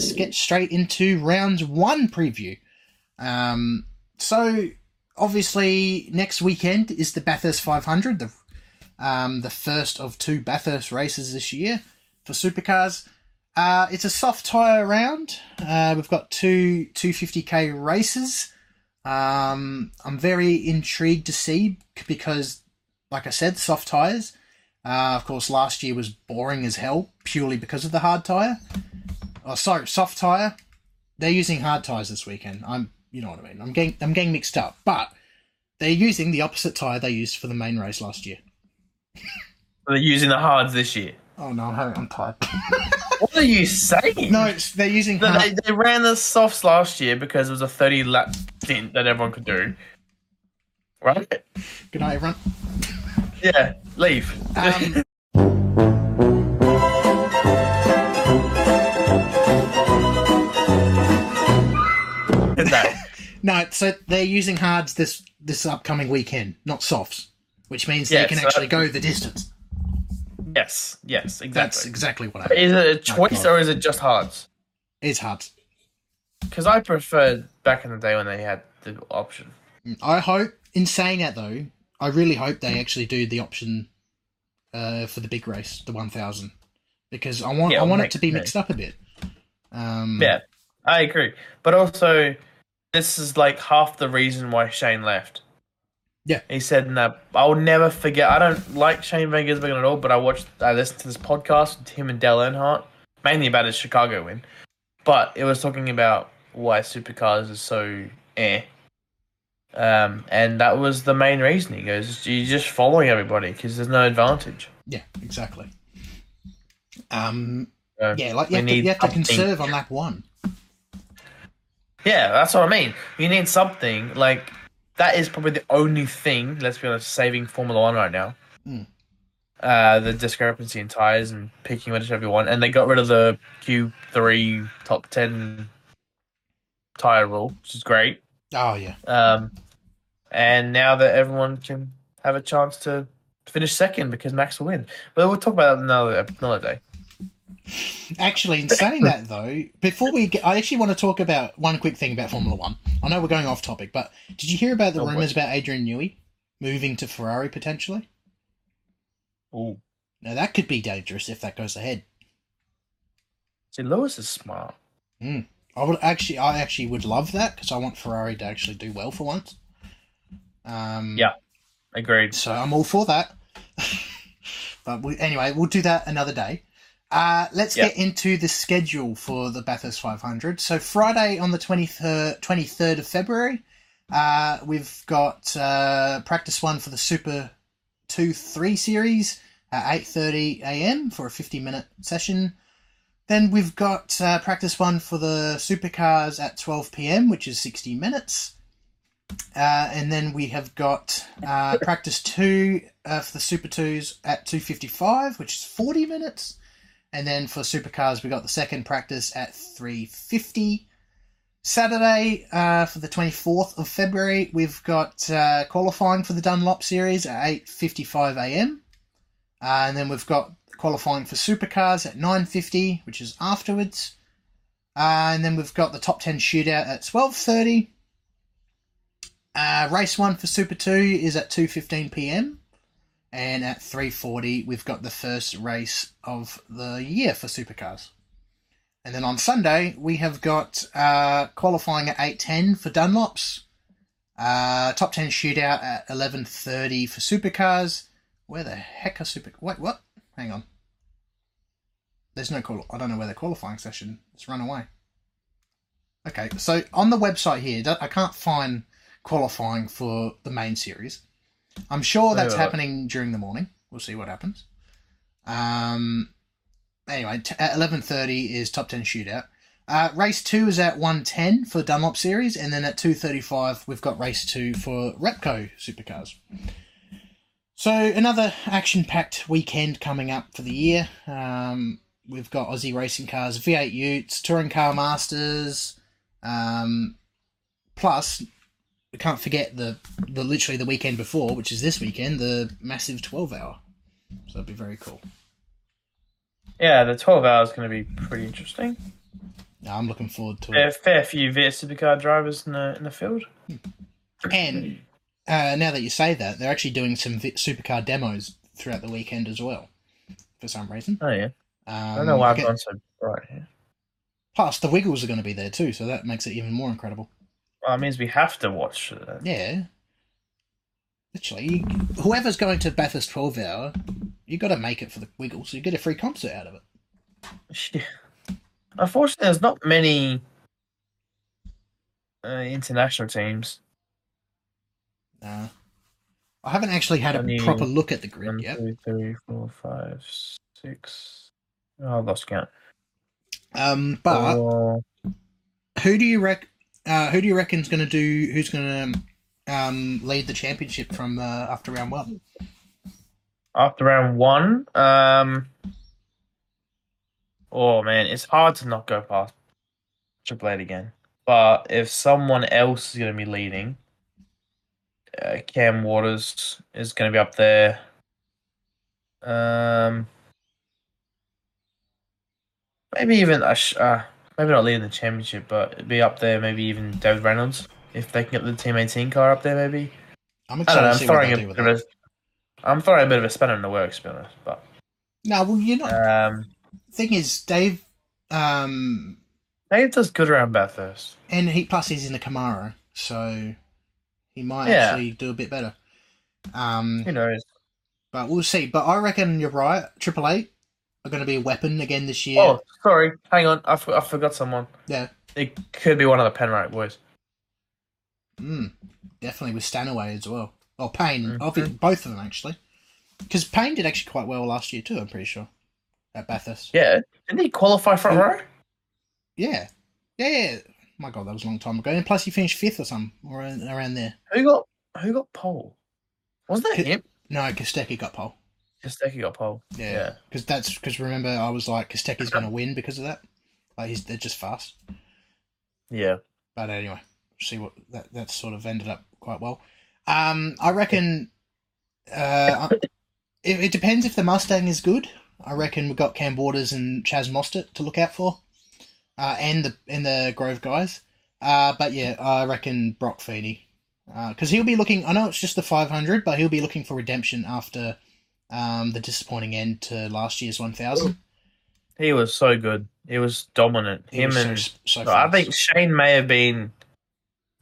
let's get straight into round one preview. Um, so obviously next weekend is the Bathurst 500, the um, the first of two Bathurst races this year for supercars. Uh, it's a soft tyre round. Uh, we've got two 250k races. Um, I'm very intrigued to see because, like I said, soft tyres. Uh, of course, last year was boring as hell purely because of the hard tyre. Oh, sorry, soft tyre. They're using hard tyres this weekend. I'm, you know what I mean. I'm getting, I'm getting mixed up, but they're using the opposite tyre they used for the main race last year. They're using the hards this year. Oh no, I'm, I'm tired. What are you saying? no, they're using No, hard. they, they ran the softs last year because it was a 30 lap stint that everyone could do. Right? Good night, everyone. Yeah, leave. Um, no, so they're using hards this this upcoming weekend, not softs, which means Yeah, they can so- actually go the distance. Yes, yes, That's exactly. exactly what I mean. Is it a choice or is it just hards? It's hards. Because I preferred back in the day when they had the option. I hope, in saying that though, I really hope they actually do the option uh, for the big race, the 1000, because I want Yeah, I want it to be mixed up a bit. Um, Yeah, I agree. But also, this is like half the reason why Shane left. Yeah. He said, "No, I'll never forget. I don't like Shane Van Gisbergen at all, but I watched, I listened to this podcast with him and Dale Earnhardt, mainly about his Chicago win. But it was talking about why supercars is so eh. Um, and that was the main reason. He goes, you're just following everybody because there's no advantage. yeah, exactly. Um, So, yeah, like you have, to, you have to conserve on lap one. Yeah, that's what I mean. You need something like that is probably the only thing. Let's be honest, saving Formula One right now. Mm. Uh, the discrepancy in tires and picking whichever you want, and they got rid of the Q three top ten tire rule, which is great. Oh yeah, Um, and now that everyone can have a chance to finish second because Max will win. But we'll talk about that another another day. Actually, in saying that though, before we get, I actually want to talk about one quick thing about Formula One. I know we're going off topic, but did you hear about the Oh, rumors about Adrian Newey moving to Ferrari potentially? Oh, Now that could be dangerous if that goes ahead. see, Lewis is smart. I would actually, I actually would love that because I want Ferrari to actually do well for once. Um, Yeah. Agreed. So I'm all for that. but we, anyway, we'll do that another day. Uh, let's Yeah. get into the schedule for the Bathurst 500. So Friday on the 23rd, 23rd of February, uh, we've got uh, practice one for the Super 2-3 series at 8.30 a.m. for a 50-minute session. Then we've got uh, practice one for the supercars at 12 p.m., which is 60 minutes. Uh, and then we have got uh, practice two uh, for the Super Twos at two fifty five, which is forty minutes. And then for supercars, we got the second practice at three fifty. Saturday uh, for the twenty fourth of February, we've got uh, qualifying for the Dunlop Series at eight fifty five a.m. Uh, and then we've got qualifying for supercars at nine fifty, which is afterwards. Uh, and then we've got the top ten shootout at twelve thirty. Uh, race one for Super Two is at two fifteen PM, and at three forty we've got the first race of the year for supercars. And then on Sunday we have got uh, qualifying at eight ten for Dunlops, uh, top ten shootout at eleven thirty for supercars. Where the heck are super? Wait, what? Hang on. There's no call. I don't know where the qualifying session. It's run away. Okay, so on the website here, I can't find qualifying for the main series. I'm sure that's Yeah. happening during the morning. We'll see what happens. Um. Anyway, t- at 11:30 is top 10 shootout. Uh, race two is at 110 for Dunlop series, and then at 2:35 we've got race two for Repco supercars. So another action-packed weekend coming up for the year. Um, we've got Aussie racing cars, V8 Utes, touring car masters. Um, plus, we can't forget the the literally the weekend before, which is this weekend, the massive twelve hour. So that'd be very cool. Yeah, the 12 hours is going to be pretty interesting. No, I'm looking forward to Fair, it. fair few V8 Supercar drivers in the in the field. And uh, now that you say that, they're actually doing some vi- supercar demos throughout the weekend as well, for some reason. Oh yeah, Um, I don't know why I've gone so bright here. Plus, the Wiggles are going to be there too, so that makes it even more incredible. Well, it means we have to watch it. Yeah. Literally, whoever's going to Bathurst 12 hour, you got to make it for the Wiggles, so you get a free concert out of it. Yeah. Unfortunately, there's not many uh, international teams. Uh, I haven't actually had a proper look at the grid One, yet. two, three, four, five, six. Oh, I lost count. Um, but Four. who do you rec? Uh, who do you reckon's going to do? Who's going to um, lead the championship from uh, after round one? after round one, um, oh man, it's hard to not go past Triple Eight again. But if someone else is going to be leading, uh, Cam Waters is going to be up there. Um, maybe even a uh, maybe not leading the championship, but it'd be up there. Maybe even David Reynolds if they can get the Team 18 car up there. Maybe I'm I excited don't know. I'm see what throwing they a do bit with of that. a, I'm throwing a bit of a spanner in the works, to be honest. But No, well, you're not. um, thing is, Dave, um, Dave does good around Bathurst. and he plus he's in the Camaro, so he might Yeah. actually do a bit better. Um, Who knows? but we'll see. But I reckon you're right. Triple Eight are going to be a weapon again this year. Oh, sorry. Hang on. I, f- I forgot someone. Yeah. It could be one of the Penrite boys. Mm, definitely with Stanaway as well. Or Payne, Mhm. obvi- both of them actually. Because Payne did actually quite well last year too. I'm pretty sure at Bathurst. Yeah. Didn't he qualify front Who- row? Yeah, yeah. yeah. My God, that was a long time ago. And plus, he finished fifth or something, or around, there. Who got who got pole? Wasn't that Could- him? No, Kostecki got pole. Kostecki got pole. Yeah, Yeah. because that's because remember I was like Kostecki's going to win because of that. Like he's they're just fast. Yeah. But anyway, see what that that sort of ended up quite well. Um, I reckon. Uh, it, it depends if the Mustang is good. I reckon we've got Cam Waters and Chaz Mostert to look out for, uh, and the and the Grove guys. Uh, but yeah, I reckon Brock Feeney, because he'll be looking. I know it's just the 500, but he'll be looking for redemption after um, the disappointing end to last year's 1000. He was so good. He was dominant. He Him was and so, so I think Shane may have been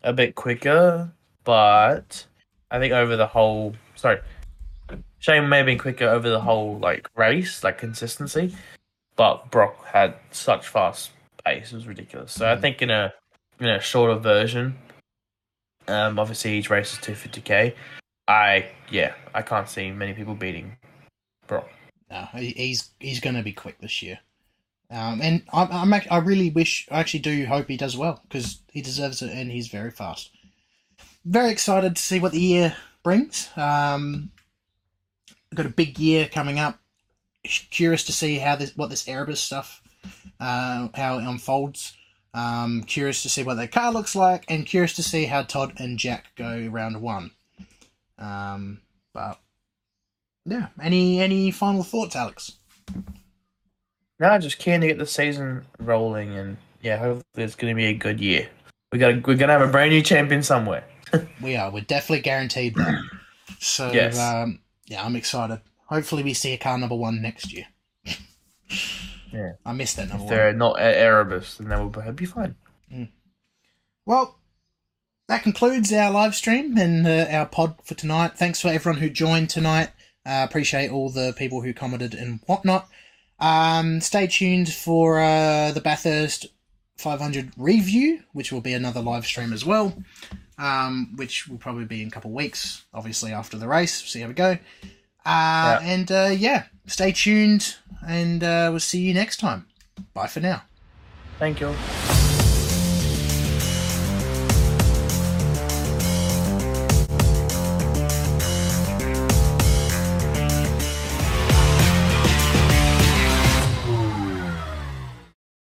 a bit quicker, but I think over the whole sorry, Shane may have been quicker over the whole like race, like consistency. But Brock had such fast pace; it was ridiculous. So I Mm. think in a in a shorter version, um, obviously each race is two fifty k. I yeah, I can't see many people beating Brock. No, he's he's going to be quick this year. Um, and I'm, I'm I really wish I actually do hope he does well because he deserves it and he's very fast. Very excited to see what the year brings. Um, got a big year coming up. Curious to see how this what this Erebus stuff uh, how it unfolds. Um, curious to see what their car looks like, and curious to see how Todd and Jack go round one. Um, but yeah, any any final thoughts, Alex? No, just keen to get the season rolling, and yeah, hopefully it's going to be a good year. We got we're going to have a brand new champion somewhere. We are. We're definitely guaranteed that. So Yes. um, yeah, I'm excited. Hopefully, we see a car number one next year. Yeah. I missed that number If one. they're not at Erebus, then they will be- be fine. Well, that concludes our live stream and uh, our pod for tonight. Thanks for everyone who joined tonight. Uh, appreciate all the people who commented and whatnot. Um, stay tuned for uh, the Bathurst 500 review, which will be another live stream as well, um, which will probably be in a couple of weeks, obviously after the race. See how we go. Uh, And uh, yeah, stay tuned, and uh, we'll see you next time. Bye for now. Thank you.